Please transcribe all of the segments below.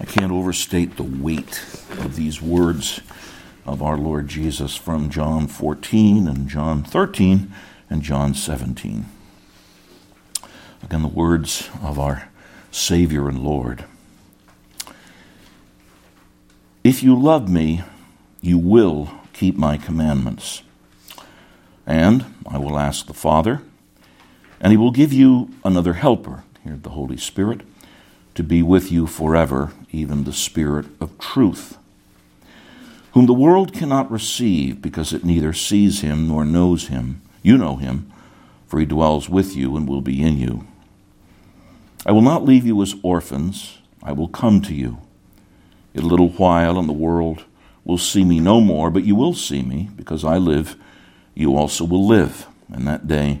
I can't overstate the weight of these words of our Lord Jesus from John 14 and John 13 and John 17. Again, the words of our Savior and Lord. If you love me, you will keep my commandments. And I will ask the Father, and he will give you another helper, here the Holy Spirit, to be with you forever, even the Spirit of truth, whom the world cannot receive because it neither sees him nor knows him. You know him, for he dwells with you and will be in you. I will not leave you as orphans, I will come to you. In a little while, and the world will see me no more, but you will see me, because I live, you also will live. And that day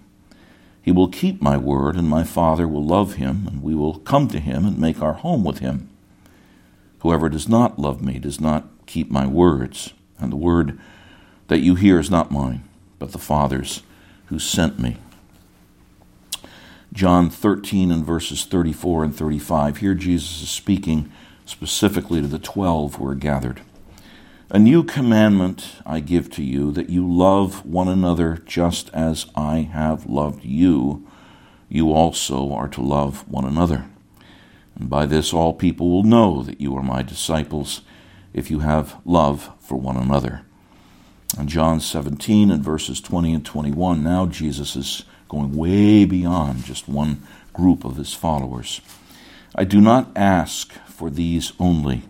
he will keep my word, and my Father will love him, and we will come to him and make our home with him. Whoever does not love me does not keep my words, and the word that you hear is not mine, but the Father's who sent me. John 13 and verses 34 and 35. Here Jesus is speaking specifically to the twelve who are gathered. A new commandment I give to you, that you love one another just as I have loved you. You also are to love one another. And by this all people will know that you are my disciples, if you have love for one another. In John 17 and verses 20 and 21, now Jesus is going way beyond just one group of his followers. I do not ask for these only,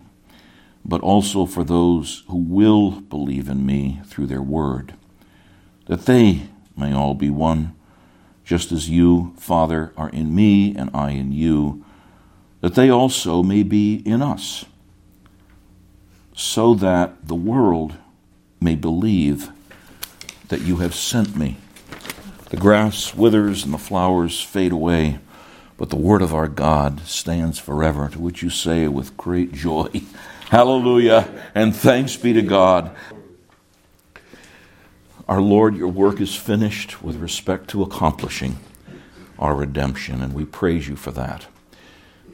but also for those who will believe in me through their word, that they may all be one, just as you, Father, are in me and I in you, that they also may be in us, so that the world may believe that you have sent me. The grass withers and the flowers fade away but the word of our God stands forever, to which you say with great joy, Hallelujah, and thanks be to God. Our Lord, your work is finished with respect to accomplishing our redemption, and we praise you for that.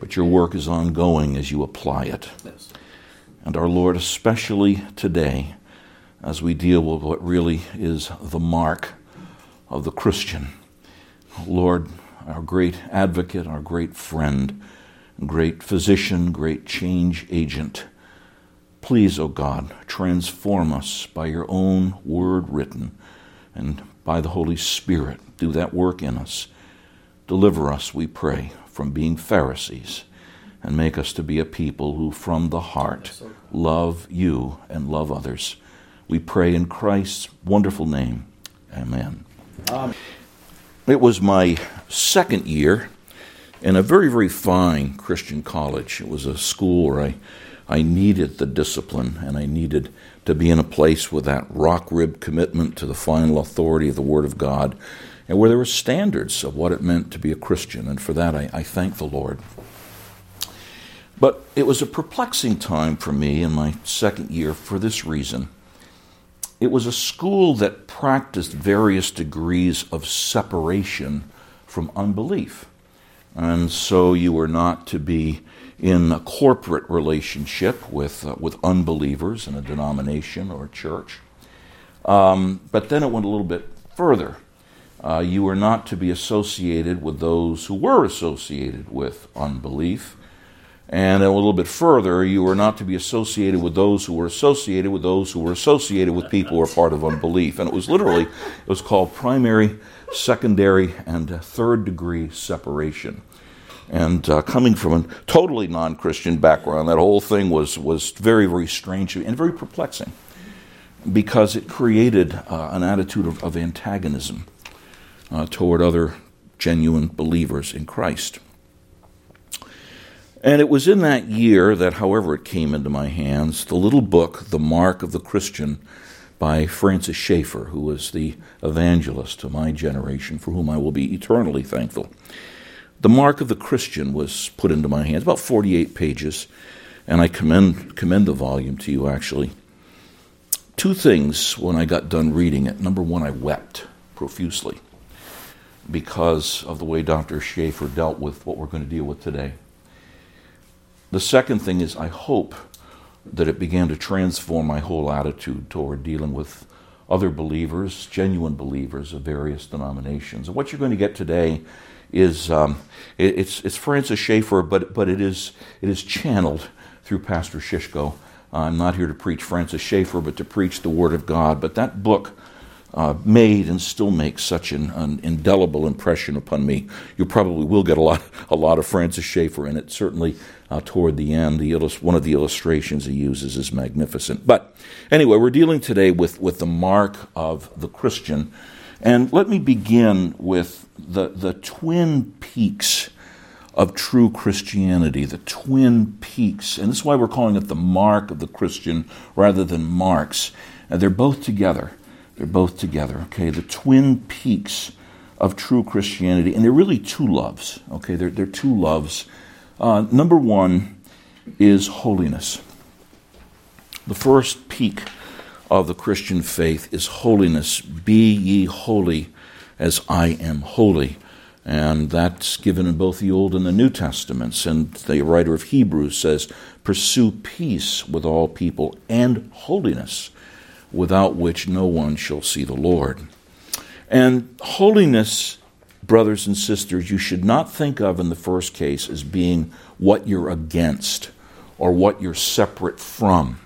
But your work is ongoing as you apply it. And our Lord, especially today, as we deal with what really is the mark of the Christian, Lord, our great advocate, our great friend, great physician, great change agent. Please, O oh God, transform us by your own word written and by the Holy Spirit. Do that work in us. Deliver us, we pray, from being Pharisees and make us to be a people who from the heart love you and love others. We pray in Christ's wonderful name. Amen. Amen. It was my second year in a very, very fine Christian college. It was a school where I, I needed the discipline and I needed to be in a place with that rock rib commitment to the final authority of the Word of God and where there were standards of what it meant to be a Christian. And for that, I, I thank the Lord. But it was a perplexing time for me in my second year for this reason. It was a school that practiced various degrees of separation from unbelief. And so you were not to be in a corporate relationship with, uh, with unbelievers in a denomination or a church. Um, but then it went a little bit further. Uh, you were not to be associated with those who were associated with unbelief. And a little bit further, you were not to be associated with those who were associated with those who were associated with people who were part of unbelief. And it was literally, it was called primary, secondary, and third degree separation. And uh, coming from a totally non Christian background, that whole thing was, was very, very strange and very perplexing because it created uh, an attitude of, of antagonism uh, toward other genuine believers in Christ. And it was in that year that, however, it came into my hands, the little book, The Mark of the Christian, by Francis Schaeffer, who was the evangelist of my generation, for whom I will be eternally thankful. The Mark of the Christian was put into my hands, about 48 pages, and I commend, commend the volume to you, actually. Two things when I got done reading it. Number one, I wept profusely because of the way Dr. Schaeffer dealt with what we're going to deal with today. The second thing is, I hope that it began to transform my whole attitude toward dealing with other believers, genuine believers of various denominations. And what you're going to get today is um, it, it's, it's Francis Schaeffer, but, but it, is, it is channeled through Pastor Shishko. I'm not here to preach Francis Schaeffer, but to preach the Word of God. But that book uh, made and still makes such an, an, indelible impression upon me. You probably will get a lot, a lot of Francis Schaeffer in it. Certainly, uh, toward the end, the one of the illustrations he uses is magnificent. But anyway, we're dealing today with, with the mark of the Christian, and let me begin with the the twin peaks of true Christianity, the twin peaks, and this is why we're calling it the mark of the Christian rather than marks. And they're both together. They're both together, okay? The twin peaks of true Christianity, and they're really two loves, okay? They're, they're two loves. Uh, number one is holiness. The first peak of the Christian faith is holiness. Be ye holy as I am holy. And that's given in both the Old and the New Testaments. And the writer of Hebrews says, Pursue peace with all people and holiness without which no one shall see the Lord. And holiness, brothers and sisters, you should not think of in the first case as being what you're against or what you're separate from.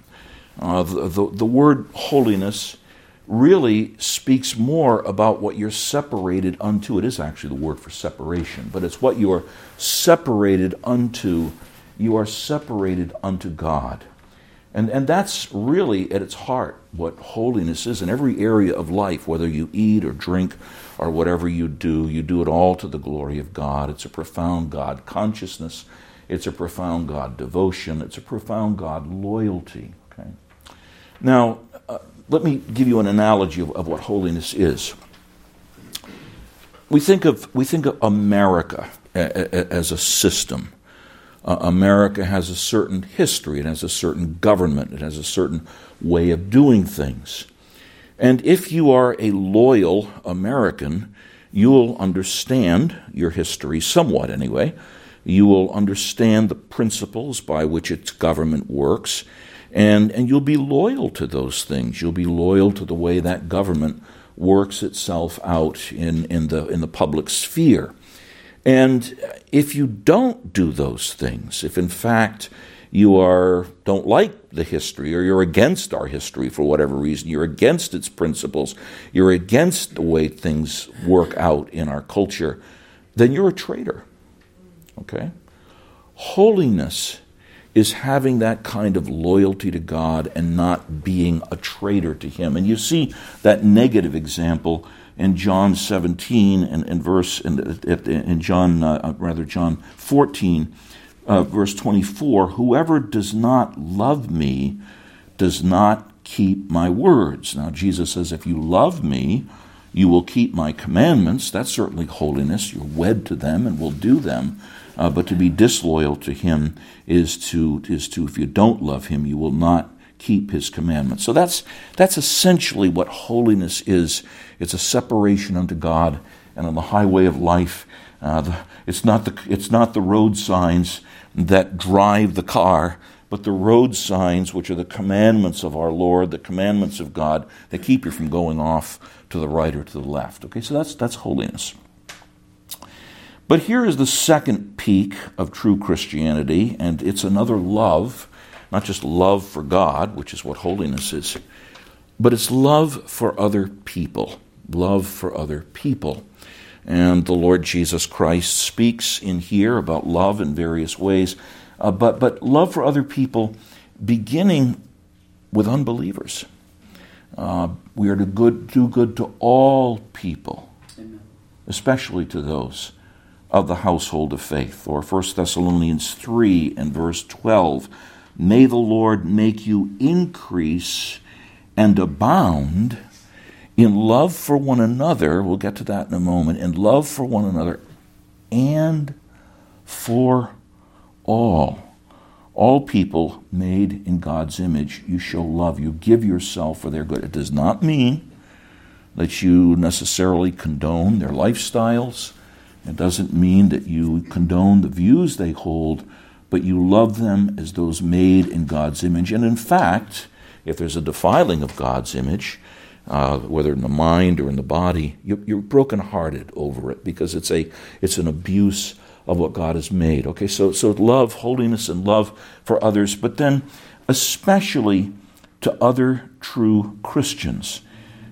Uh, the, the, the word holiness really speaks more about what you're separated unto. It is actually the word for separation, but it's what you are separated unto. You are separated unto God. And, and that's really at its heart what holiness is in every area of life, whether you eat or drink or whatever you do, you do it all to the glory of God. It's a profound God consciousness, it's a profound God devotion, it's a profound God loyalty. Okay? Now, let me give you an analogy of, of what holiness is. We think of, we think of America as a system uh, America has a certain history, it has a certain government, it has a certain way of doing things. And if you are a loyal American, you'll understand your history somewhat anyway. You will understand the principles by which its government works, and, and you'll be loyal to those things. You'll be loyal to the way that government works itself out in, in, the, in the public sphere. And if you don't do those things, if in fact you are don't like the history or you're against our history for whatever reason, you're against its principles, you're against the way things work out in our culture, then you're a traitor. Okay? Holiness is having that kind of loyalty to God and not being a traitor to Him. And you see that negative example in John 17 and, and verse in, in John uh, uh, rather John 14 uh, verse 24 whoever does not love me does not keep my words. Now Jesus says if you love me you will keep my commandments. That's certainly holiness. You're wed to them and will do them uh, but to be disloyal to him is to is to if you don't love him you will not keep his commandments. So that's, that's essentially what holiness is it's a separation unto God and on the highway of life. Uh, the, it's, not the, it's not the road signs that drive the car, but the road signs, which are the commandments of our Lord, the commandments of God, that keep you from going off to the right or to the left. Okay, so that's, that's holiness. But here is the second peak of true Christianity, and it's another love not just love for God, which is what holiness is, but it's love for other people. Love for other people. And the Lord Jesus Christ speaks in here about love in various ways, uh, but, but love for other people beginning with unbelievers. Uh, we are to good, do good to all people, Amen. especially to those of the household of faith. Or 1 Thessalonians 3 and verse 12 May the Lord make you increase and abound in love for one another. We'll get to that in a moment. In love for one another and for all. All people made in God's image, you show love. You give yourself for their good. It does not mean that you necessarily condone their lifestyles. It doesn't mean that you condone the views they hold, but you love them as those made in God's image. And in fact, if there's a defiling of God's image, uh, whether in the mind or in the body, you're, you're brokenhearted over it because it's a it's an abuse of what God has made. Okay, so so love, holiness, and love for others, but then especially to other true Christians.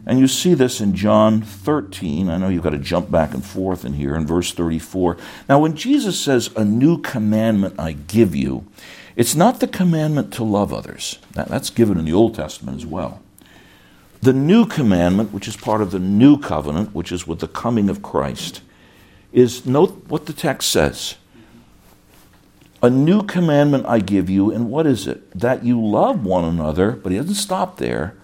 And you see this in John 13. I know you've got to jump back and forth in here in verse 34. Now, when Jesus says, A new commandment I give you, it's not the commandment to love others. that's given in the Old Testament as well. The new commandment, which is part of the new covenant, which is with the coming of Christ, is note what the text says. A new commandment I give you, and what is it? That you love one another, but he doesn't stop there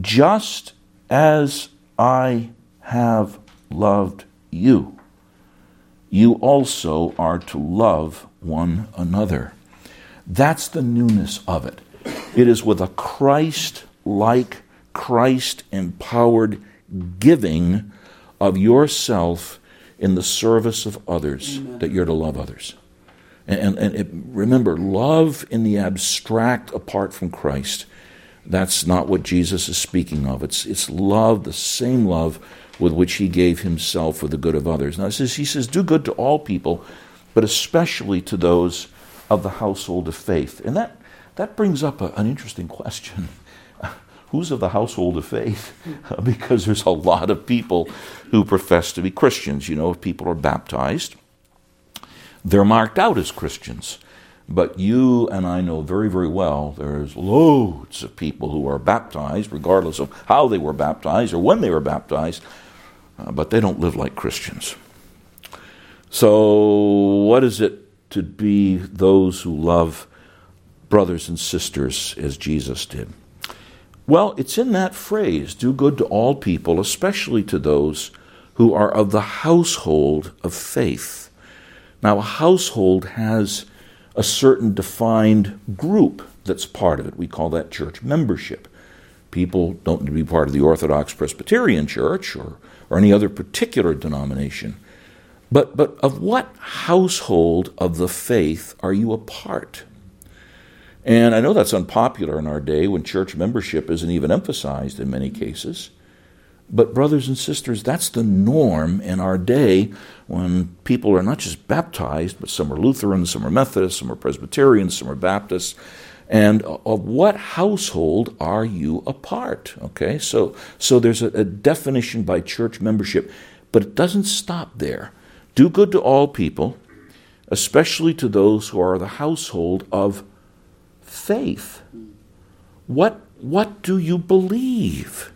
just as I have loved you, you also are to love one another. That's the newness of it. It is with a Christ like, Christ empowered giving of yourself in the service of others Amen. that you're to love others. And, and, and it, remember, love in the abstract apart from Christ that's not what Jesus is speaking of. It's, it's love, the same love with which he gave himself for the good of others. Now, says, he says, do good to all people, but especially to those of the household of faith. And that, that brings up a, an interesting question. Who's of the household of faith? because there's a lot of people who profess to be Christians. You know, if people are baptized, they're marked out as Christians. But you and I know very, very well there's loads of people who are baptized, regardless of how they were baptized or when they were baptized, uh, but they don't live like Christians. So, what is it to be those who love brothers and sisters as Jesus did? Well, it's in that phrase do good to all people, especially to those who are of the household of faith. Now, a household has a certain defined group that's part of it. We call that church membership. People don't need to be part of the Orthodox Presbyterian Church or, or any other particular denomination. But, but of what household of the faith are you a part? And I know that's unpopular in our day when church membership isn't even emphasized in many cases. But, brothers and sisters, that's the norm in our day when people are not just baptized, but some are Lutherans, some are Methodists, some are Presbyterians, some are Baptists. And of what household are you a part? Okay, so, so there's a, a definition by church membership, but it doesn't stop there. Do good to all people, especially to those who are the household of faith. What, what do you believe?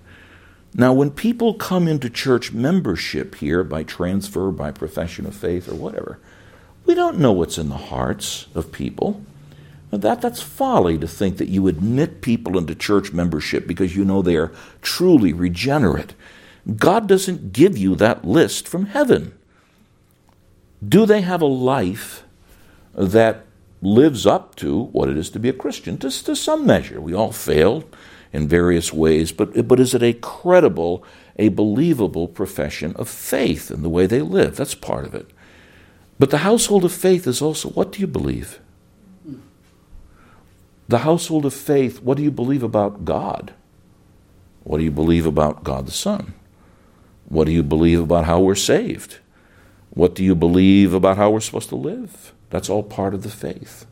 Now, when people come into church membership here by transfer, by profession of faith, or whatever, we don't know what's in the hearts of people. that, that's folly to think that you admit people into church membership because you know they are truly regenerate. God doesn't give you that list from heaven. Do they have a life that lives up to what it is to be a Christian? To, to some measure. We all fail in various ways, but, but is it a credible, a believable profession of faith in the way they live? That's part of it. But the household of faith is also what do you believe? The household of faith, what do you believe about God? What do you believe about God the Son? What do you believe about how we're saved? What do you believe about how we're supposed to live? That's all part of the faith.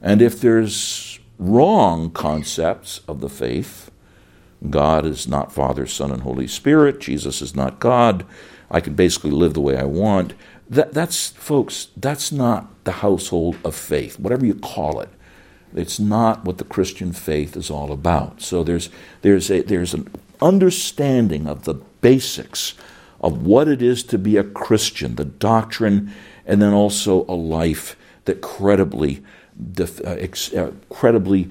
And if there's wrong concepts of the faith. God is not Father, Son, and Holy Spirit. Jesus is not God. I can basically live the way I want. That, that's, folks, that's not the household of faith, whatever you call it. It's not what the Christian faith is all about. So there's, there's, a, there's an understanding of the basics of what it is to be a Christian, the doctrine, and then also a life that credibly, uh, uh, credibly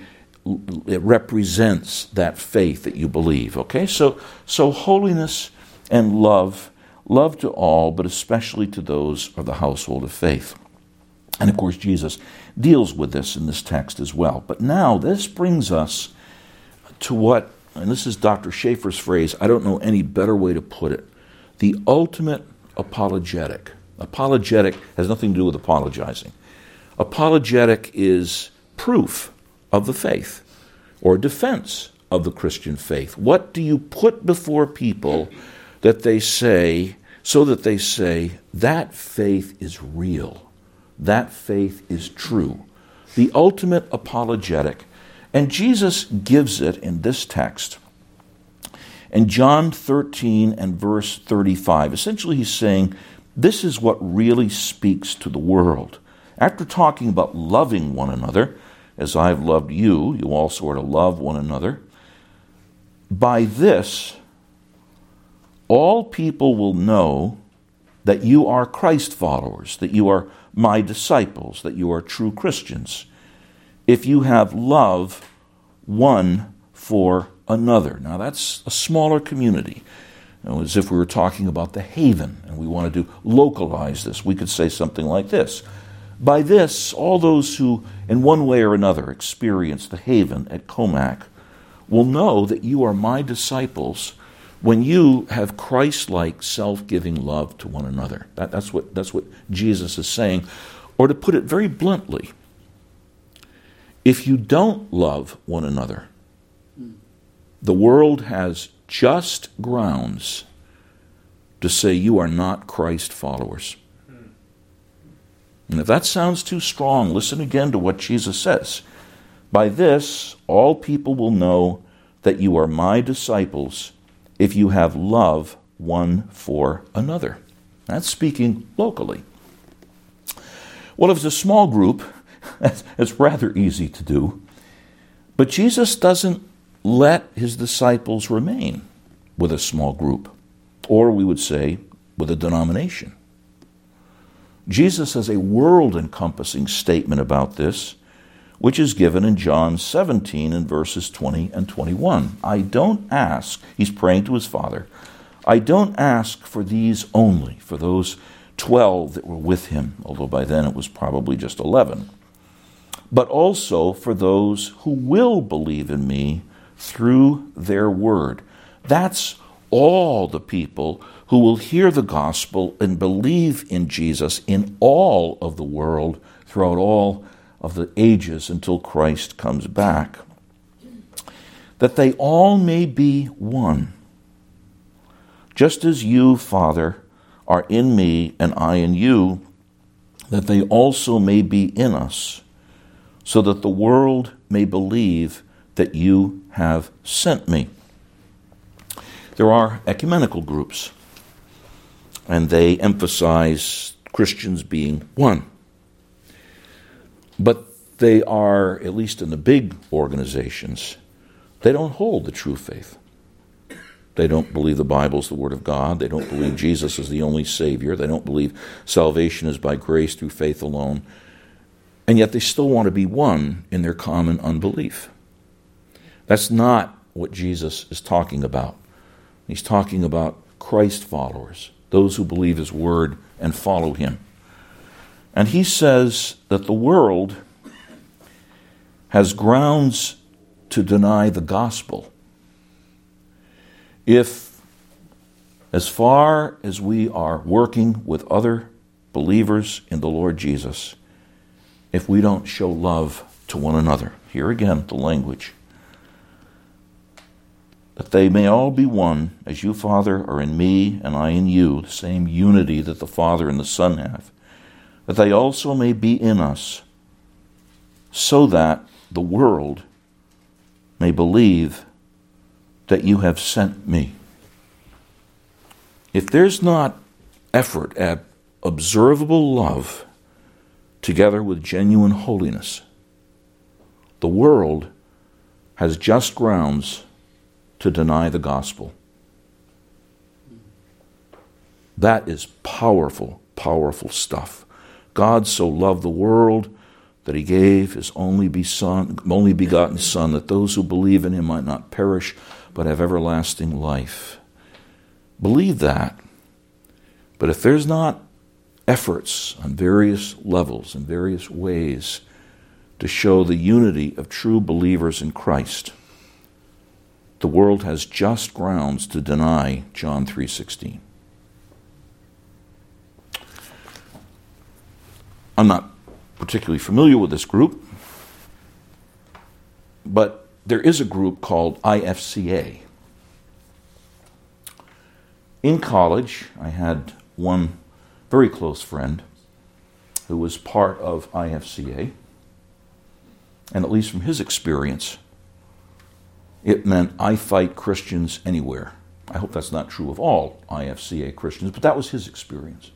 it represents that faith that you believe. Okay, so so holiness and love, love to all, but especially to those of the household of faith. And of course, Jesus deals with this in this text as well. But now this brings us to what, and this is Dr. Schaeffer's phrase, I don't know any better way to put it the ultimate apologetic. Apologetic has nothing to do with apologizing. Apologetic is proof of the faith or defense of the Christian faith. What do you put before people that they say, so that they say, that faith is real, that faith is true? The ultimate apologetic. And Jesus gives it in this text. In John 13 and verse 35, essentially he's saying, this is what really speaks to the world. After talking about loving one another, as I've loved you, you also are to love one another. By this, all people will know that you are Christ followers, that you are my disciples, that you are true Christians, if you have love one for another. Now, that's a smaller community. You know, as if we were talking about the haven and we wanted to localize this, we could say something like this by this, all those who, in one way or another, experience the haven at Commack will know that you are my disciples when you have Christ like self giving love to one another. That, that's, what, that's what Jesus is saying. Or to put it very bluntly, if you don't love one another, the world has just grounds to say you are not Christ followers. And if that sounds too strong, listen again to what Jesus says. By this, all people will know that you are my disciples if you have love one for another. That's speaking locally. Well, if it's a small group, it's rather easy to do. But Jesus doesn't let his disciples remain with a small group, or we would say, with a denomination. Jesus has a world encompassing statement about this, which is given in John 17 in verses 20 and 21. I don't ask, he's praying to his Father, I don't ask for these only, for those 12 that were with him, although by then it was probably just 11, but also for those who will believe in me through their word. That's all the people who will hear the gospel and believe in Jesus in all of the world throughout all of the ages until Christ comes back. That they all may be one. Just as you, Father, are in me and I in you, that they also may be in us, so that the world may believe that you have sent me. There are ecumenical groups and they emphasize Christians being one. But they are, at least in the big organizations, they don't hold the true faith. They don't believe the Bible is the Word of God. They don't believe Jesus is the only Savior. They don't believe salvation is by grace through faith alone. And yet they still want to be one in their common unbelief. That's not what Jesus is talking about. He's talking about Christ followers those who believe his word and follow him. And he says that the world has grounds to deny the gospel. If, as far as we are working with other believers in the Lord Jesus, if we don't show love to one another, here again the language, that they may all be one, as you, Father, are in me and I in you, the same unity that the Father and the Son have, that they also may be in us, so that the world may believe that you have sent me. If there's not effort at observable love together with genuine holiness, the world has just grounds to deny the gospel. That is powerful, powerful stuff. God so loved the world that he gave his only, only begotten Son, that those who believe in him might not perish, but have everlasting life. Believe that. But if there's not efforts on various levels and various ways to show the unity of true believers in Christ, the world has just grounds to deny John 3:16. I'm not particularly familiar with this group, but there is a group called IFCA. In college, I had one very close friend who was part of IFCA, and at least from his experience, it meant I fight Christians anywhere. I hope that's not true of all IFCA Christians, but that was his experience.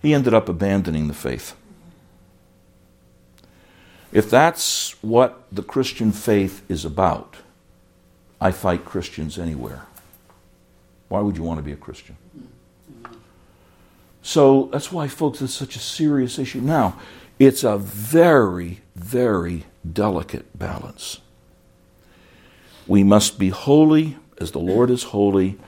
He ended up abandoning the faith. If that's what the Christian faith is about, I fight Christians anywhere. Why would you want to be a Christian? So that's why, folks, it's such a serious issue. Now, it's a very, very delicate balance. We must be holy as the Lord is holy,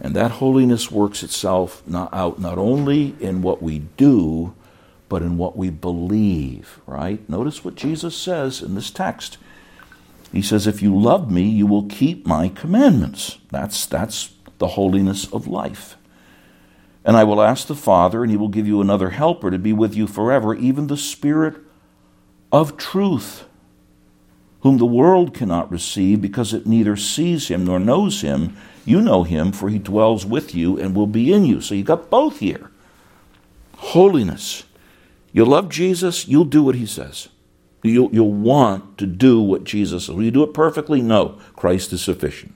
and that holiness works itself not out not only in what we do, but in what we believe, right? Notice what Jesus says in this text. He says, If you love me, you will keep my commandments. That's, that's the holiness of life. And I will ask the Father, and he will give you another helper to be with you forever, even the Spirit of truth whom the world cannot receive because it neither sees him nor knows him. You know him, for he dwells with you and will be in you. So you got both here. Holiness. You love Jesus, you'll do what he says. You'll, you'll want to do what Jesus says. Will you do it perfectly? No. Christ is sufficient.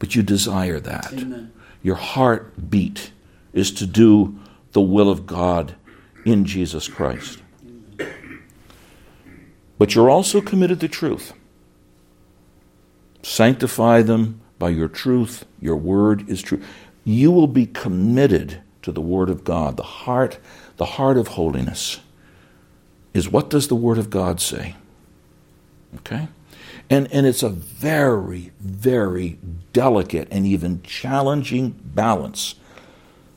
But you desire that. Amen. Your heartbeat is to do the will of God in Jesus Christ. But you're also committed to truth. Sanctify them by your truth. Your word is true. You will be committed to the word of God. The heart, the heart of holiness is what does the word of God say? Okay? And, and it's a very, very delicate and even challenging balance.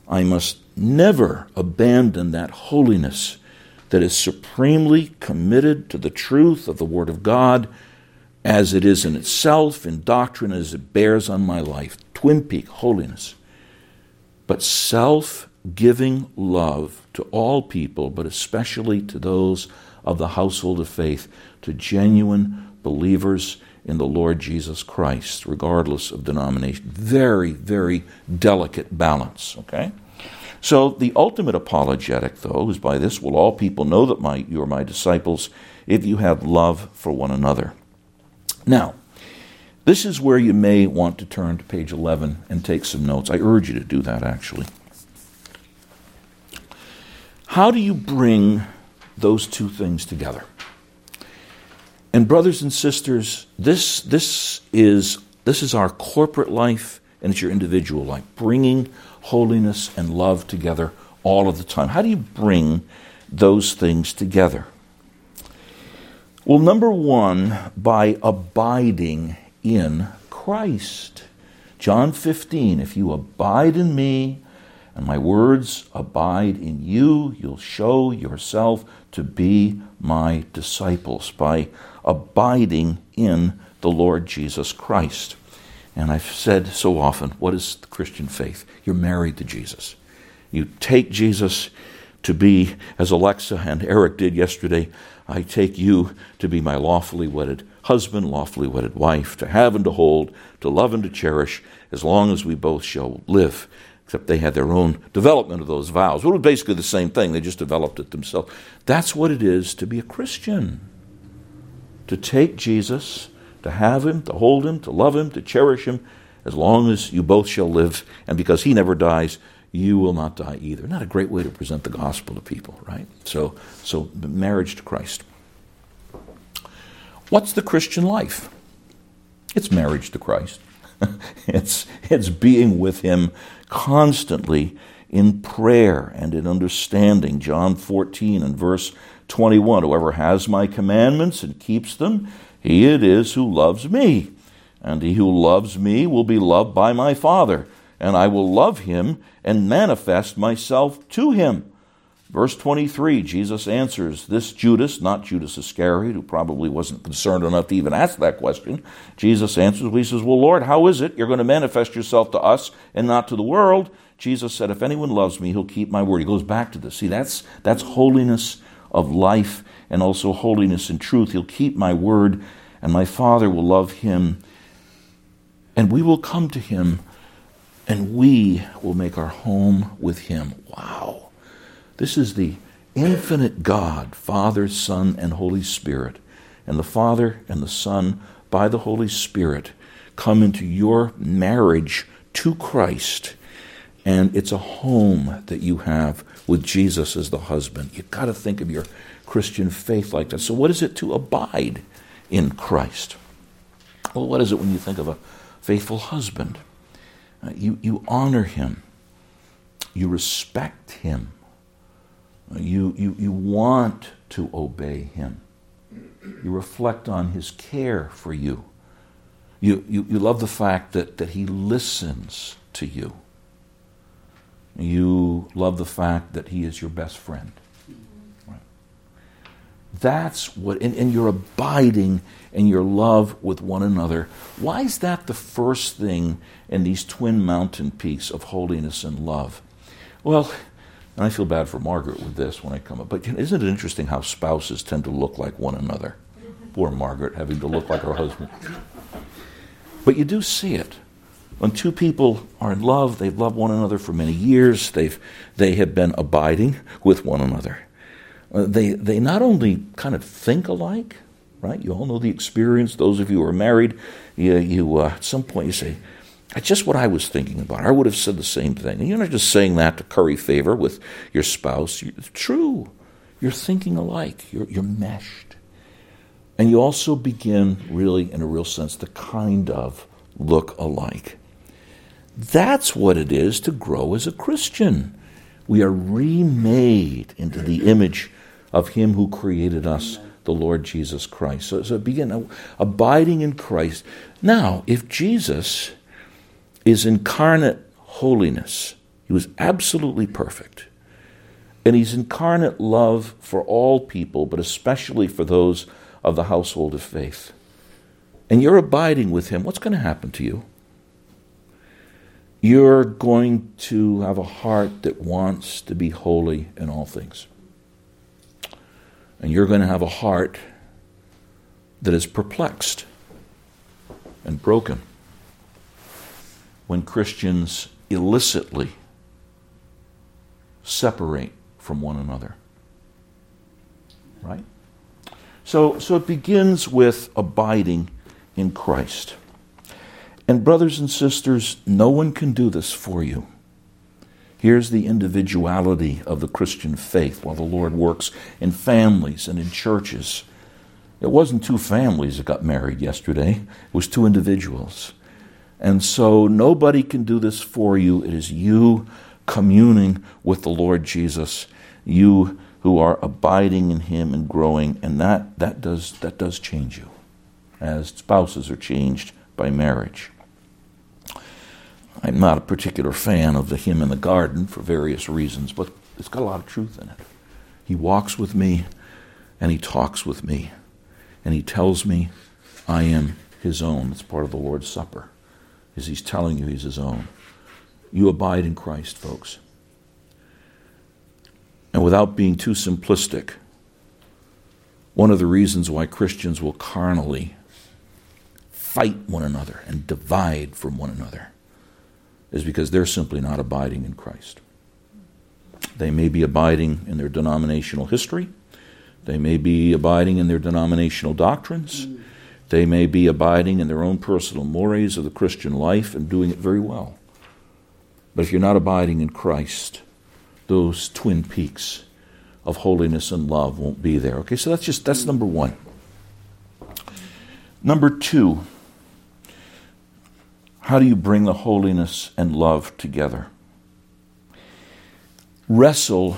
I must never abandon that holiness that is supremely committed to the truth of the Word of God as it is in itself, in doctrine, as it bears on my life. Twin Peak, holiness. But self giving love to all people, but especially to those of the household of faith, to genuine believers in the Lord Jesus Christ, regardless of denomination. Very, very delicate balance, okay? So the ultimate apologetic, though, is by this will all people know that my, you are my disciples if you have love for one another. Now, this is where you may want to turn to page 11 and take some notes. I urge you to do that, actually. How do you bring those two things together? And brothers and sisters, this, this, is, this is our corporate life and it's your individual life, bringing holiness and love together all of the time. How do you bring those things together? Well, number one, by abiding in Christ. John 15, if you abide in me and my words abide in you, you'll show yourself to be my disciples by abiding in the Lord Jesus Christ. And I've said so often, what is the Christian faith? You're married to Jesus. You take Jesus to be, as Alexa and Eric did yesterday, I take you to be my lawfully wedded husband, lawfully wedded wife, to have and to hold, to love and to cherish, as long as we both shall live. Except they had their own development of those vows. Well, it was basically the same thing, they just developed it themselves. That's what it is to be a Christian. To take Jesus to have him, to hold him, to love him, to cherish him, as long as you both shall live, and because he never dies, you will not die either. Not a great way to present the gospel to people, right? So, so marriage to Christ. What's the Christian life? It's marriage to Christ. it's, it's being with Him constantly in prayer and in understanding. John 14 and verse 21 Whoever has my commandments and keeps them, he it is who loves me. And he who loves me will be loved by my Father, and I will love him and manifest myself to him. Verse 23, Jesus answers this Judas, not Judas Iscariot, who probably wasn't concerned enough to even ask that question. Jesus answers, he says, Well, Lord, how is it you're going to manifest yourself to us and not to the world? Jesus said, If anyone loves me, he'll keep my word. He goes back to this. See, that's, that's holiness of life and also holiness and truth. He'll keep my word, and my Father will love him, and we will come to him, and we will make our home with him. Wow. This is the infinite God, Father, Son, and Holy Spirit. And the Father and the Son, by the Holy Spirit, come into your marriage to Christ. And it's a home that you have with Jesus as the husband. You've got to think of your Christian faith like that. So, what is it to abide in Christ? Well, what is it when you think of a faithful husband? Uh, you, you honor him, you respect him, you, you, you want to obey him. You reflect on his care for you. You, you, you love the fact that, that he listens to you. You love the fact that he is your best friend. That's what, and, and you're abiding in your love with one another. Why is that the first thing in these twin mountain peaks of holiness and love? Well, and I feel bad for Margaret with this when I come up. But isn't it interesting how spouses tend to look like one another? Poor Margaret having to look like her husband. But you do see it. When two people are in love, they've loved one another for many years, they've, they have been abiding with one another. Uh, they, they not only kind of think alike, right? You all know the experience. Those of you who are married, you, you uh, at some point you say, that's just what I was thinking about. I would have said the same thing. And you're not just saying that to curry favor with your spouse. It's true. You're thinking alike. You're, you're meshed. And you also begin, really, in a real sense, to kind of look alike. That's what it is to grow as a Christian. We are remade into the image of Him who created us, the Lord Jesus Christ. So, so begin abiding in Christ. Now, if Jesus is incarnate holiness. He was absolutely perfect. And he's incarnate love for all people, but especially for those of the household of faith. And you're abiding with him. What's going to happen to you? You're going to have a heart that wants to be holy in all things. And you're going to have a heart that is perplexed and broken when Christians illicitly separate from one another. Right? So, so it begins with abiding in Christ. And, brothers and sisters, no one can do this for you. Here's the individuality of the Christian faith while the Lord works in families and in churches. It wasn't two families that got married yesterday, it was two individuals. And so nobody can do this for you. It is you communing with the Lord Jesus, you who are abiding in him and growing, and that, that does that does change you as spouses are changed by marriage. I'm not a particular fan of the hymn in the garden for various reasons, but it's got a lot of truth in it. He walks with me and he talks with me and he tells me I am his own. It's part of the Lord's Supper is he's telling you he's his own. You abide in Christ, folks. And without being too simplistic, one of the reasons why Christians will carnally fight one another and divide from one another is because they're simply not abiding in Christ. They may be abiding in their denominational history, they may be abiding in their denominational doctrines. They may be abiding in their own personal mores of the Christian life and doing it very well. But if you're not abiding in Christ, those twin peaks of holiness and love won't be there. Okay, so that's just that's number one. Number two, How do you bring the holiness and love together? Wrestle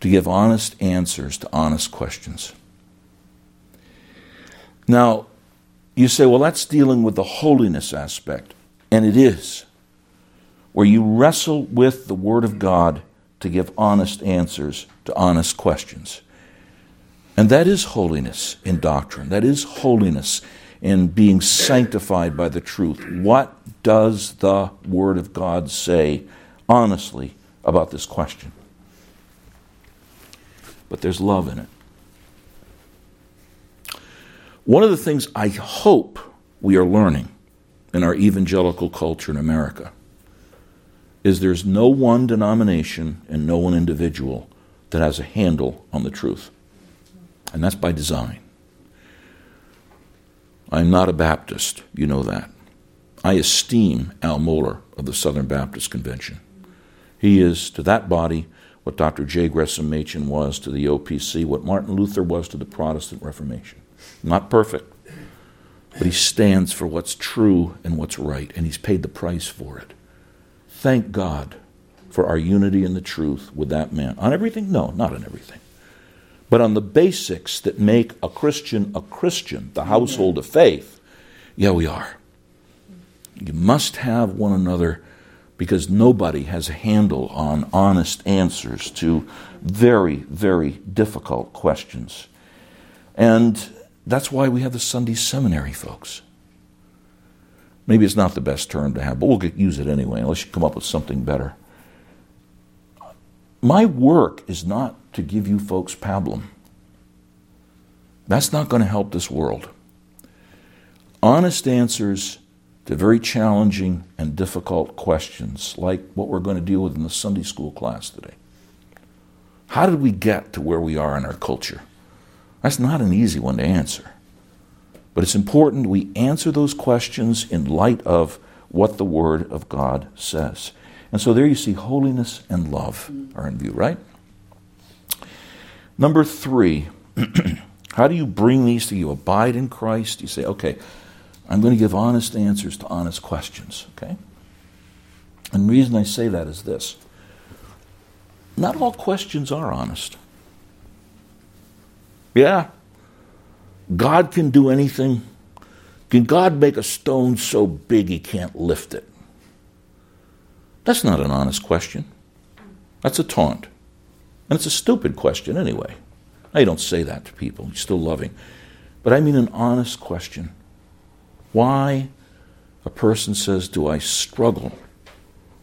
to give honest answers to honest questions. Now, you say, well, that's dealing with the holiness aspect. And it is. Where you wrestle with the Word of God to give honest answers to honest questions. And that is holiness in doctrine. That is holiness in being sanctified by the truth. What does the Word of God say honestly about this question? But there's love in it. One of the things I hope we are learning in our evangelical culture in America is there's no one denomination and no one individual that has a handle on the truth. And that's by design. I'm not a Baptist, you know that. I esteem Al Mohler of the Southern Baptist Convention. He is to that body what Dr. J. Gresham Machen was to the OPC, what Martin Luther was to the Protestant Reformation. Not perfect, but he stands for what's true and what's right, and he's paid the price for it. Thank God for our unity in the truth with that man. On everything? No, not on everything. But on the basics that make a Christian a Christian, the household of faith, yeah, we are. You must have one another because nobody has a handle on honest answers to very, very difficult questions. And that's why we have the Sunday seminary, folks. Maybe it's not the best term to have, but we'll get, use it anyway, unless you come up with something better. My work is not to give you folks pablum. That's not going to help this world. Honest answers to very challenging and difficult questions, like what we're going to deal with in the Sunday school class today. How did we get to where we are in our culture? That's not an easy one to answer. But it's important we answer those questions in light of what the Word of God says. And so there you see holiness and love mm-hmm. are in view, right? Number three, how do you bring these to you? Abide in Christ. You say, okay, I'm going to give honest answers to honest questions, okay? And the reason I say that is this not all questions are honest. Yeah, God can do anything. Can God make a stone so big he can't lift it? That's not an honest question. That's a taunt. And it's a stupid question anyway. I don't say that to people. You're still loving. But I mean an honest question. Why a person says, Do I struggle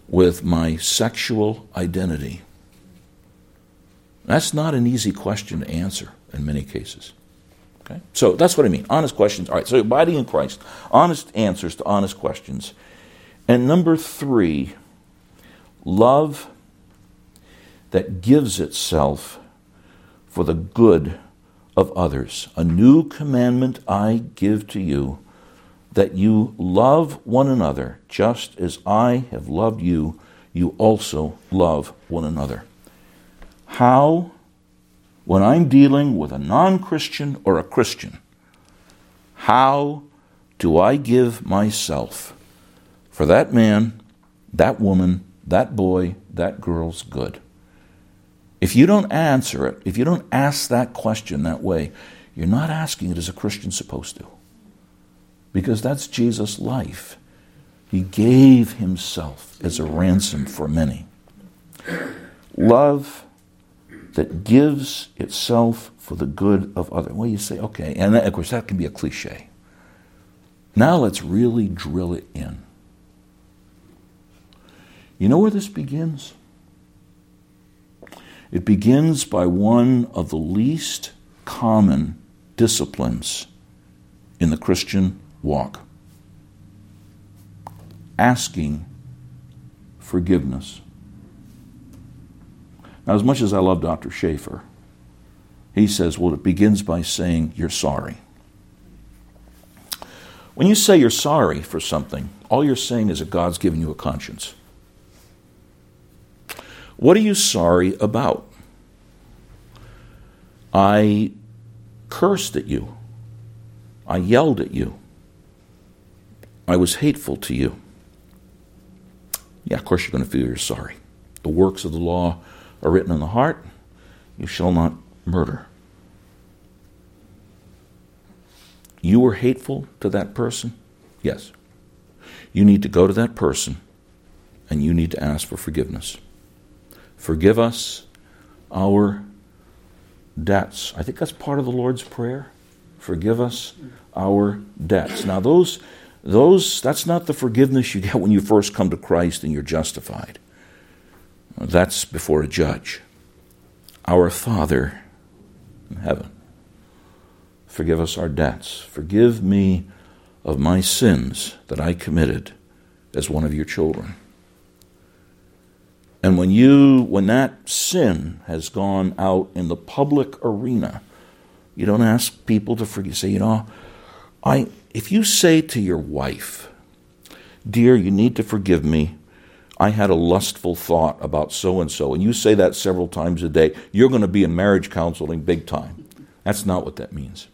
with my sexual identity? That's not an easy question to answer in many cases. Okay? So that's what I mean. Honest questions. All right, so abiding in Christ. Honest answers to honest questions. And number three, love that gives itself for the good of others. A new commandment I give to you, that you love one another just as I have loved you, you also love one another. How when I'm dealing with a non Christian or a Christian, how do I give myself for that man, that woman, that boy, that girl's good? If you don't answer it, if you don't ask that question that way, you're not asking it as a Christian supposed to. Because that's Jesus' life. He gave himself as a ransom for many. Love that gives itself for the good of others. Well, you say, okay, and that, of course that can be a cliche. Now let's really drill it in. You know where this begins? It begins by one of the least common disciplines in the Christian walk asking forgiveness. Now, as much as I love Dr. Schaeffer, he says, well, it begins by saying you're sorry. When you say you're sorry for something, all you're saying is that God's given you a conscience. What are you sorry about? I cursed at you. I yelled at you. I was hateful to you. Yeah, of course you're going to feel you're sorry. The works of the law are written in the heart. You shall not murder. You were hateful to that person? Yes. You need to go to that person and you need to ask for forgiveness. Forgive us our debts. I think that's part of the Lord's Prayer. Forgive us our debts. Now, those, those, that's not the forgiveness you get when you first come to Christ and you're justified. That's before a judge. Our Father in heaven, forgive us our debts. Forgive me of my sins that I committed as one of your children. And when you when that sin has gone out in the public arena, you don't ask people to forgive. You say, you know, I if you say to your wife, "Dear, you need to forgive me. I had a lustful thought about so and so," and you say that several times a day, you're going to be in marriage counseling big time. That's not what that means.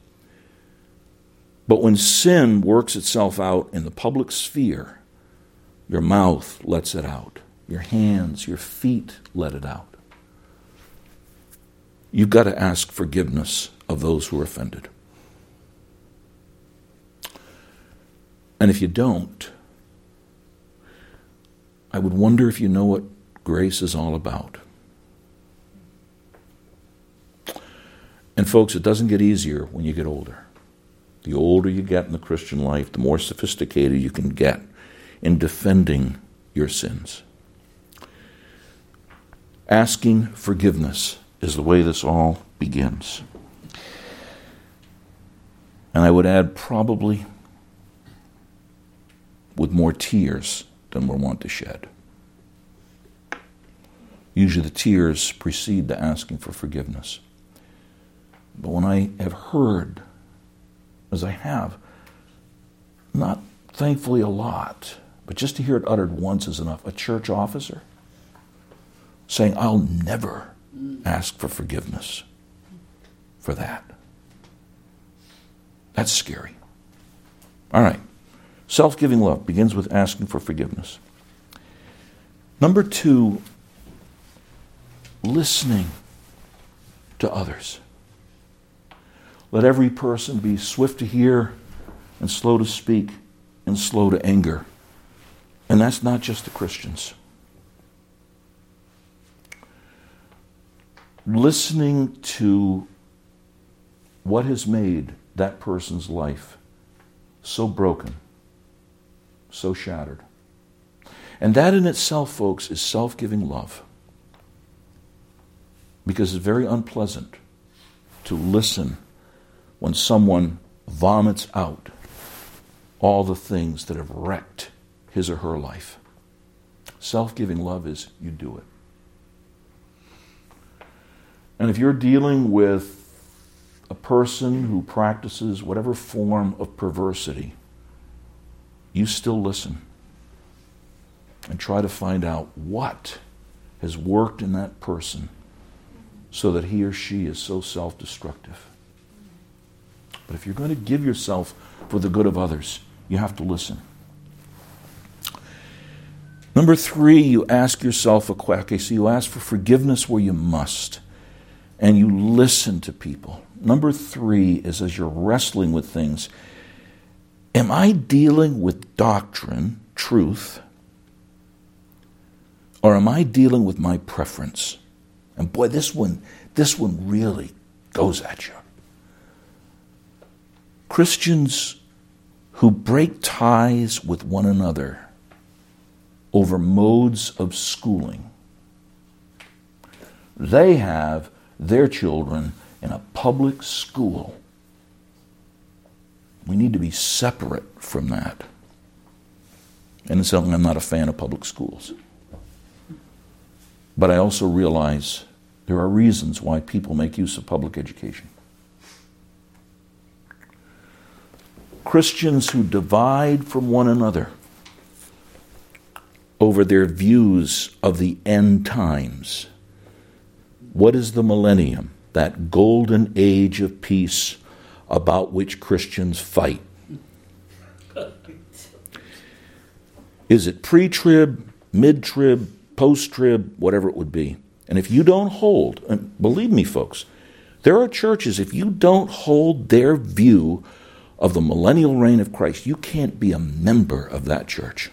But when sin works itself out in the public sphere, your mouth lets it out your hands, your feet let it out. You've got to ask forgiveness of those who are offended. And if you don't, I would wonder if you know what grace is all about. And, folks, it doesn't get easier when you get older. The older you get in the Christian life, the more sophisticated you can get in defending your sins. Asking forgiveness is the way this all begins. And I would add, probably with more tears than we're wont to shed. Usually the tears precede the asking for forgiveness. But when I have heard, as I have, not thankfully a lot, but just to hear it uttered once is enough, a church officer saying, I'll never ask for forgiveness for that. That's scary. All right. Self giving love begins with asking for forgiveness. Number two, listening to others. Let every person be swift to hear and slow to speak and slow to anger. And that's not just the Christians. Listening to what has made that person's life so broken, so shattered. And that in itself, folks, is self giving love. Because it's very unpleasant to listen when someone vomits out all the things that have wrecked his or her life. Self giving love is you do it. And if you're dealing with a person who practices whatever form of perversity, you still listen and try to find out what has worked in that person so that he or she is so self destructive. But if you're going to give yourself for the good of others, you have to listen. Number three, you ask yourself a question. Okay, so you ask for forgiveness where you must and you listen to people. Number three is as you're wrestling with things, am I dealing with doctrine, truth, or am I dealing with my preference? And boy, this one, this one really goes at you. Christians who break ties with one another over modes of schooling, they have their children in a public school. We need to be separate from that. And so I'm not a fan of public schools. But I also realize there are reasons why people make use of public education. Christians who divide from one another over their views of the end times what is the millennium? That golden age of peace about which Christians fight. Is it pre trib, mid trib, post trib, whatever it would be? And if you don't hold, and believe me, folks, there are churches, if you don't hold their view of the millennial reign of Christ, you can't be a member of that church.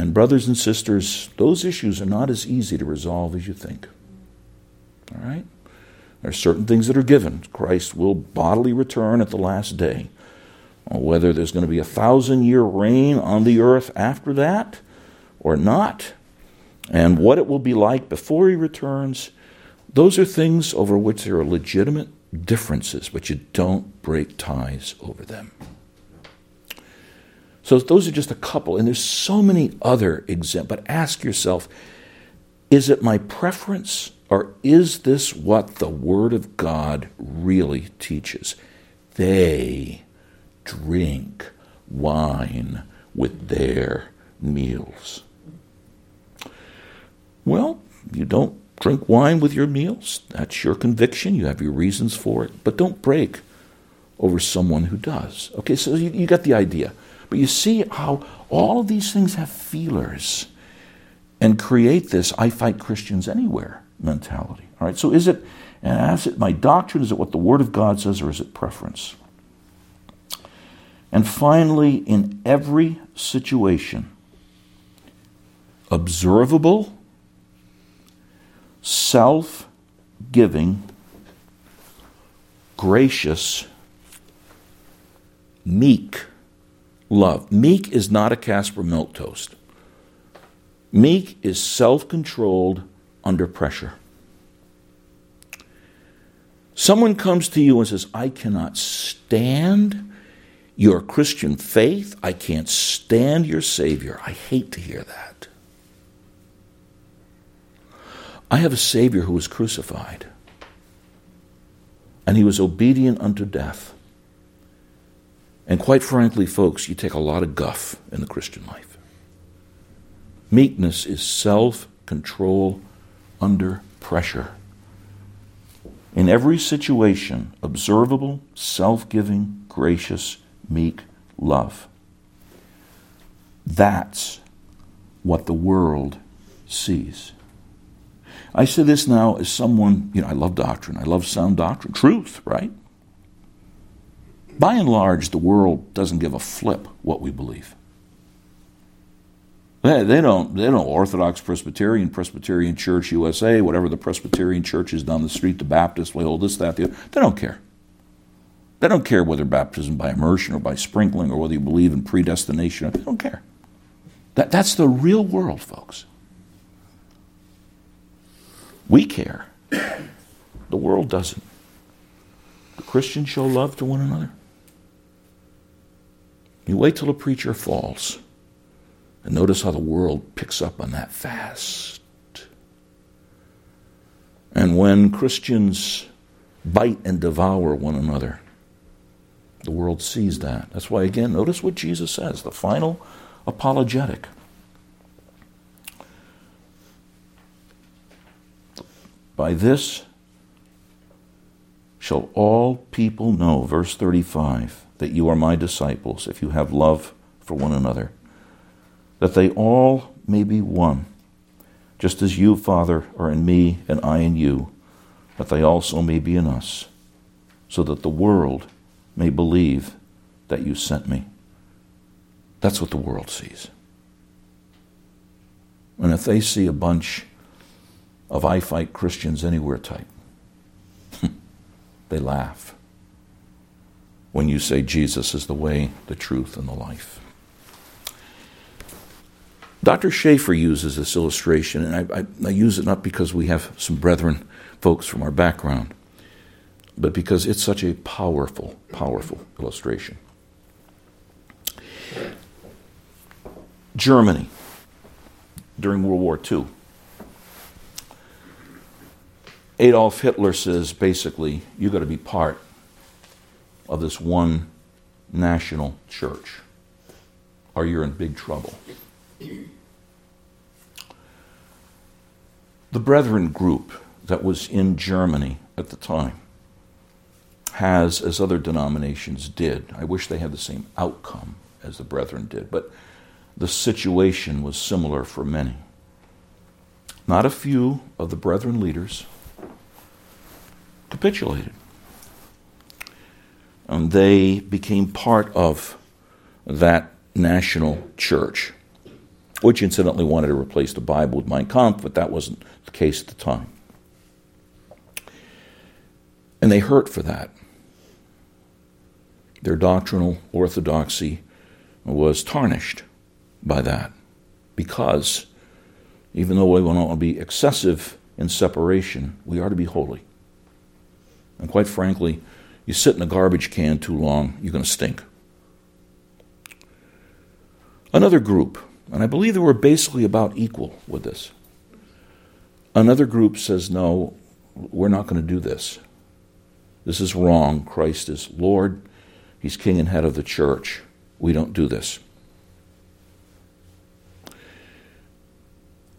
And, brothers and sisters, those issues are not as easy to resolve as you think. All right? There are certain things that are given. Christ will bodily return at the last day. Uh, whether there's going to be a thousand year reign on the earth after that or not, and what it will be like before he returns, those are things over which there are legitimate differences, but you don't break ties over them. So those are just a couple, and there's so many other examples. But ask yourself, is it my preference, or is this what the Word of God really teaches? They drink wine with their meals. Well, you don't drink wine with your meals. That's your conviction. You have your reasons for it. But don't break over someone who does. Okay, so you, you got the idea. But you see how all of these things have feelers and create this I fight Christians anywhere mentality. All right, so is it, and is it my doctrine? Is it what the Word of God says, or is it preference? And finally, in every situation, observable self giving, gracious, meek love. Meek is not a Caspar Milquetoast. Meek is self controlled under pressure. Someone comes to you and says, I cannot stand your Christian faith. I can't stand your Savior. I hate to hear that. I have a Savior who was crucified, and he was obedient unto death. And quite frankly, folks, you take a lot of guff in the Christian life. Meekness is self control under pressure. In every situation, observable, self giving, gracious, meek love. That's what the world sees. I say this now as someone, you know, I love doctrine. I love sound doctrine, truth, right? By and large, the world doesn't give a flip what we believe. They, they don't. They don't. Orthodox Presbyterian, Presbyterian Church USA, whatever the Presbyterian church is down the street, the Baptist, way old this, that, the other. They don't care. They don't care whether baptism by immersion or by sprinkling or whether you believe in predestination. They don't care. That, that's the real world, folks. We care. The world doesn't. The Christians show love to one another. You wait till a preacher falls and notice how the world picks up on that fast. And when Christians bite and devour one another, the world sees that. That's why, again, notice what Jesus says the final apologetic. By this shall all people know, verse 35, that you are my disciples if you have love for one another, that they all may be one, just as you, Father, are in me and I in you, that they also may be in us, so that the world may believe that you sent me. That's what the world sees. And if they see a bunch of I Fight Christians Anywhere type. they laugh when you say Jesus is the way, the truth, and the life. Dr. Schaeffer uses this illustration, and I, I, I, use it not because we have some brethren folks from our background, but because it's such a powerful, powerful illustration. Germany during World War II Adolf Hitler says basically, you've got to be part of this one national church, or you're in big trouble. The Brethren group that was in Germany at the time has, as other denominations did, I wish they had the same outcome as the Brethren did, but the situation was similar for many. Not a few of the Brethren leaders capitulated. And they became part of that national church, which incidentally wanted to replace the Bible with Mein Kampf, but that wasn't the case at the time. And they hurt for that. Their doctrinal orthodoxy was tarnished by that because even though we want to be excessive in separation, we are to be holy. And quite frankly, you sit in a garbage can too long, you're going to stink. Another group, and I believe they were basically about equal with this. Another group says, no, we're not going to do this. This is wrong. Christ is Lord, He's King and head of the church. We don't do this.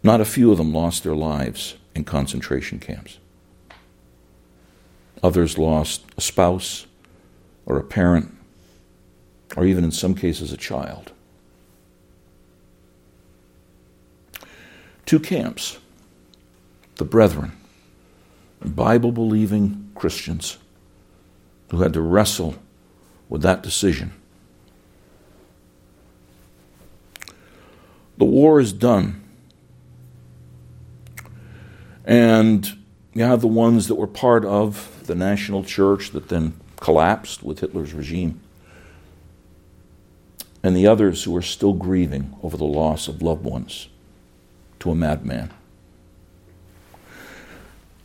Not a few of them lost their lives in concentration camps. Others lost a spouse or a parent, or even in some cases a child. Two camps the brethren, Bible believing Christians who had to wrestle with that decision. The war is done. And have the ones that were part of the national church that then collapsed with Hitler's regime, and the others who are still grieving over the loss of loved ones to a madman.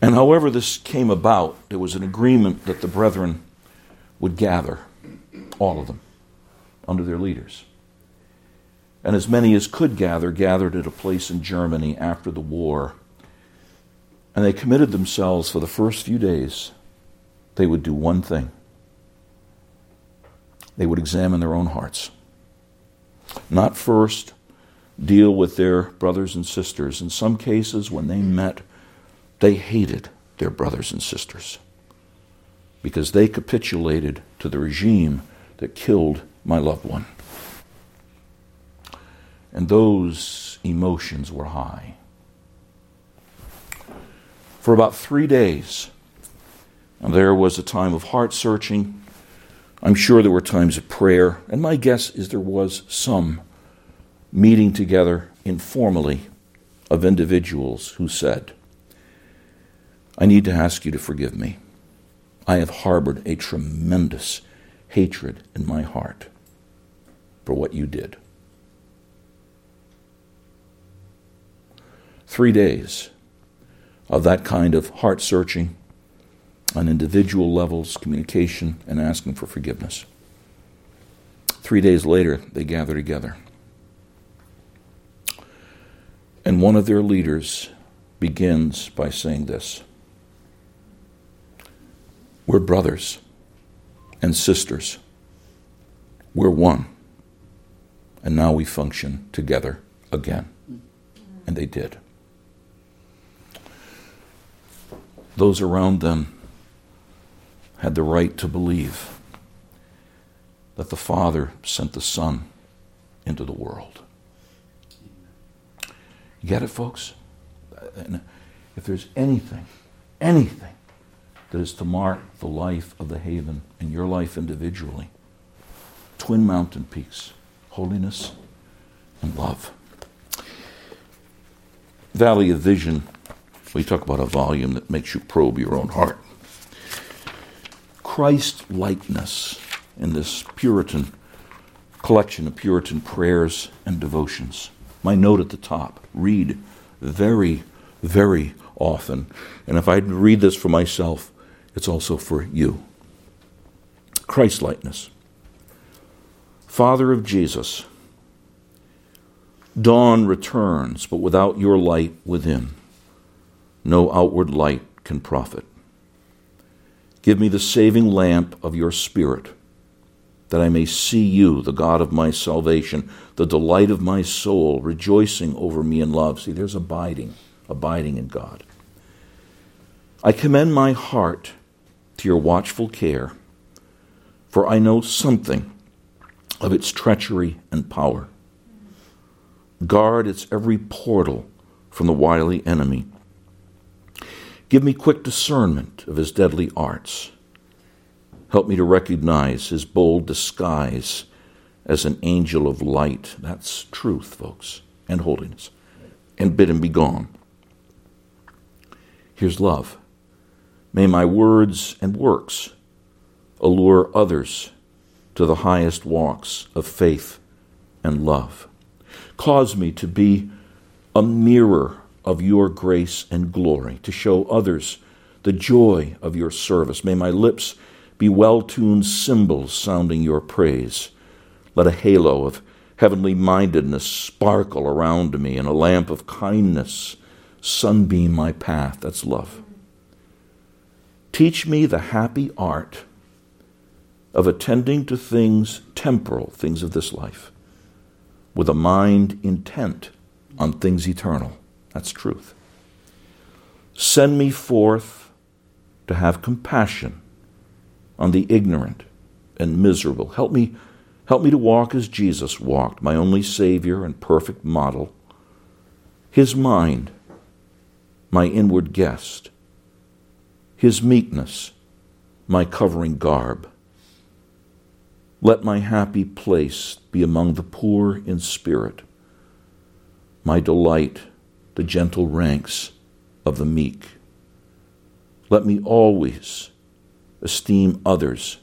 And however this came about, there was an agreement that the brethren would gather, all of them, under their leaders. And as many as could gather gathered at a place in Germany after the war and they committed themselves for the first few days, they would do one thing they would examine their own hearts. Not first deal with their brothers and sisters. In some cases, when they met, they hated their brothers and sisters because they capitulated to the regime that killed my loved one. And those emotions were high for about three days. And there was a time of heart searching. I'm sure there were times of prayer, and my guess is there was some meeting together informally of individuals who said, I need to ask you to forgive me. I have harbored a tremendous hatred in my heart for what you did. Three days of that kind of heart searching on individual levels, communication, and asking for forgiveness. Three days later, they gather together. And one of their leaders begins by saying this We're brothers and sisters. We're one. And now we function together again. And they did. Those around them had the right to believe that the Father sent the Son into the world. You get it, folks? If there's anything, anything that is to mark the life of the haven and your life individually, twin mountain peaks, holiness and love. Valley of Vision we talk about a volume that makes you probe your own heart. Christ likeness in this Puritan collection of Puritan prayers and devotions. My note at the top read very, very often. And if I read this for myself, it's also for you. Christ likeness. Father of Jesus, dawn returns, but without your light within no outward light can profit. Give me the saving lamp of your Spirit, that I may see you, the God of my salvation, the delight of my soul, rejoicing over me in love. See, there's abiding, abiding in God. I commend my heart to your watchful care for I know something of its treachery and power. Guard its every portal from the wily enemy. Give me quick discernment of his deadly arts. Help me to recognize his bold disguise as an angel of light. That's truth, folks, and holiness. And bid him be gone. Here's love. May my words and works allure others to the highest walks of faith and love. Cause me to be a mirror of your grace and glory, to show others the joy of your service. May my lips be well tuned cymbals sounding your praise. Let a halo of heavenly mindedness sparkle around me, and a lamp of kindness sunbeam my path. That's love. Teach me the happy art of attending to things temporal, things of this life, with a mind intent on things eternal. That's truth. Send me forth to have compassion on the ignorant and miserable. Help me, help me to walk as Jesus walked, my only Savior and perfect model. His mind, my inward guest. His meekness, my covering garb. Let my happy place be among the poor in spirit, my delight, the gentle ranks of the meek. Let me always esteem others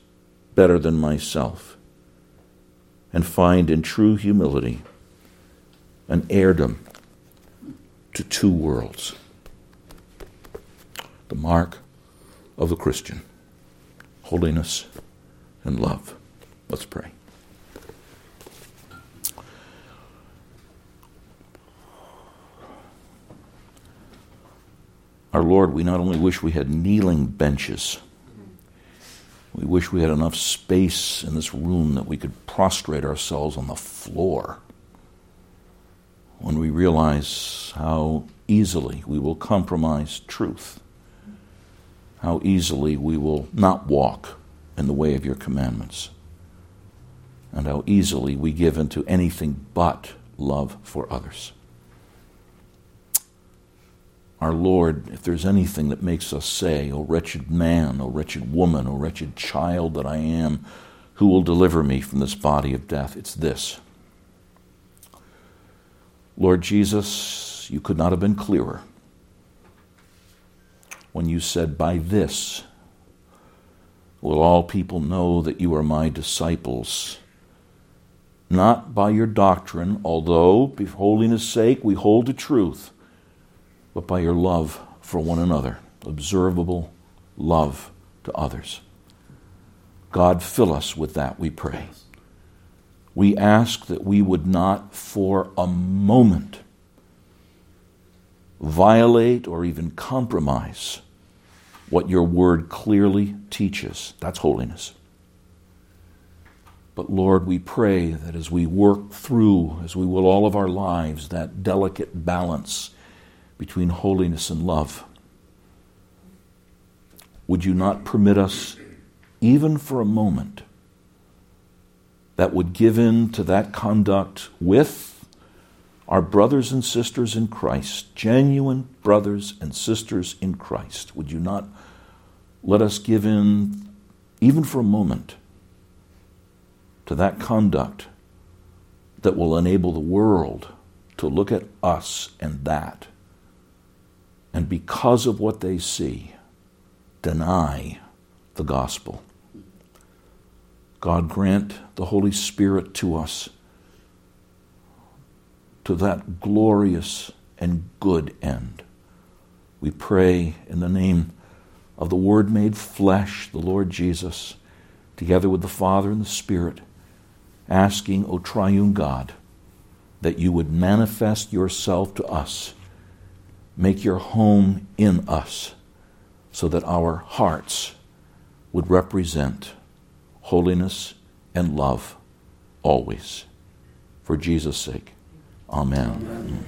better than myself, and find in true humility an heirdom to two worlds. The mark of the Christian holiness and love. Let's pray. Our Lord, we not only wish we had kneeling benches, we wish we had enough space in this room that we could prostrate ourselves on the floor when we realize how easily we will compromise truth, how easily we will not walk in the way of your commandments and how easily we give into anything but love for others. Our Lord, if there's anything that makes us say, O wretched man, O wretched woman, O wretched child that I am, who will deliver me from this body of death? It's this. Lord Jesus, you could not have been clearer when you said, By this will all people know that you are my disciples not by your doctrine, although, for holiness' sake, we hold to truth, but by your love for one another, observable love to others. God, fill us with that, we pray. We ask that we would not for a moment violate or even compromise what your word clearly teaches. That's holiness. But Lord, we pray that as we work through, as we will all of our lives, that delicate balance between holiness and love, would you not permit us, even for a moment, that would give in to that conduct with our brothers and sisters in Christ, genuine brothers and sisters in Christ? Would you not let us give in, even for a moment? to that conduct that will enable the world to look at us and that, and because of what they see, deny the gospel. God grant the Holy Spirit to us to that glorious and good end. We pray in the name of the Word made flesh, the Lord Jesus, together with the Father and the Spirit asking, O triune God, that you would manifest yourself to us, make your home in us, so that our hearts would represent holiness and love always. For Jesus' sake, amen. amen.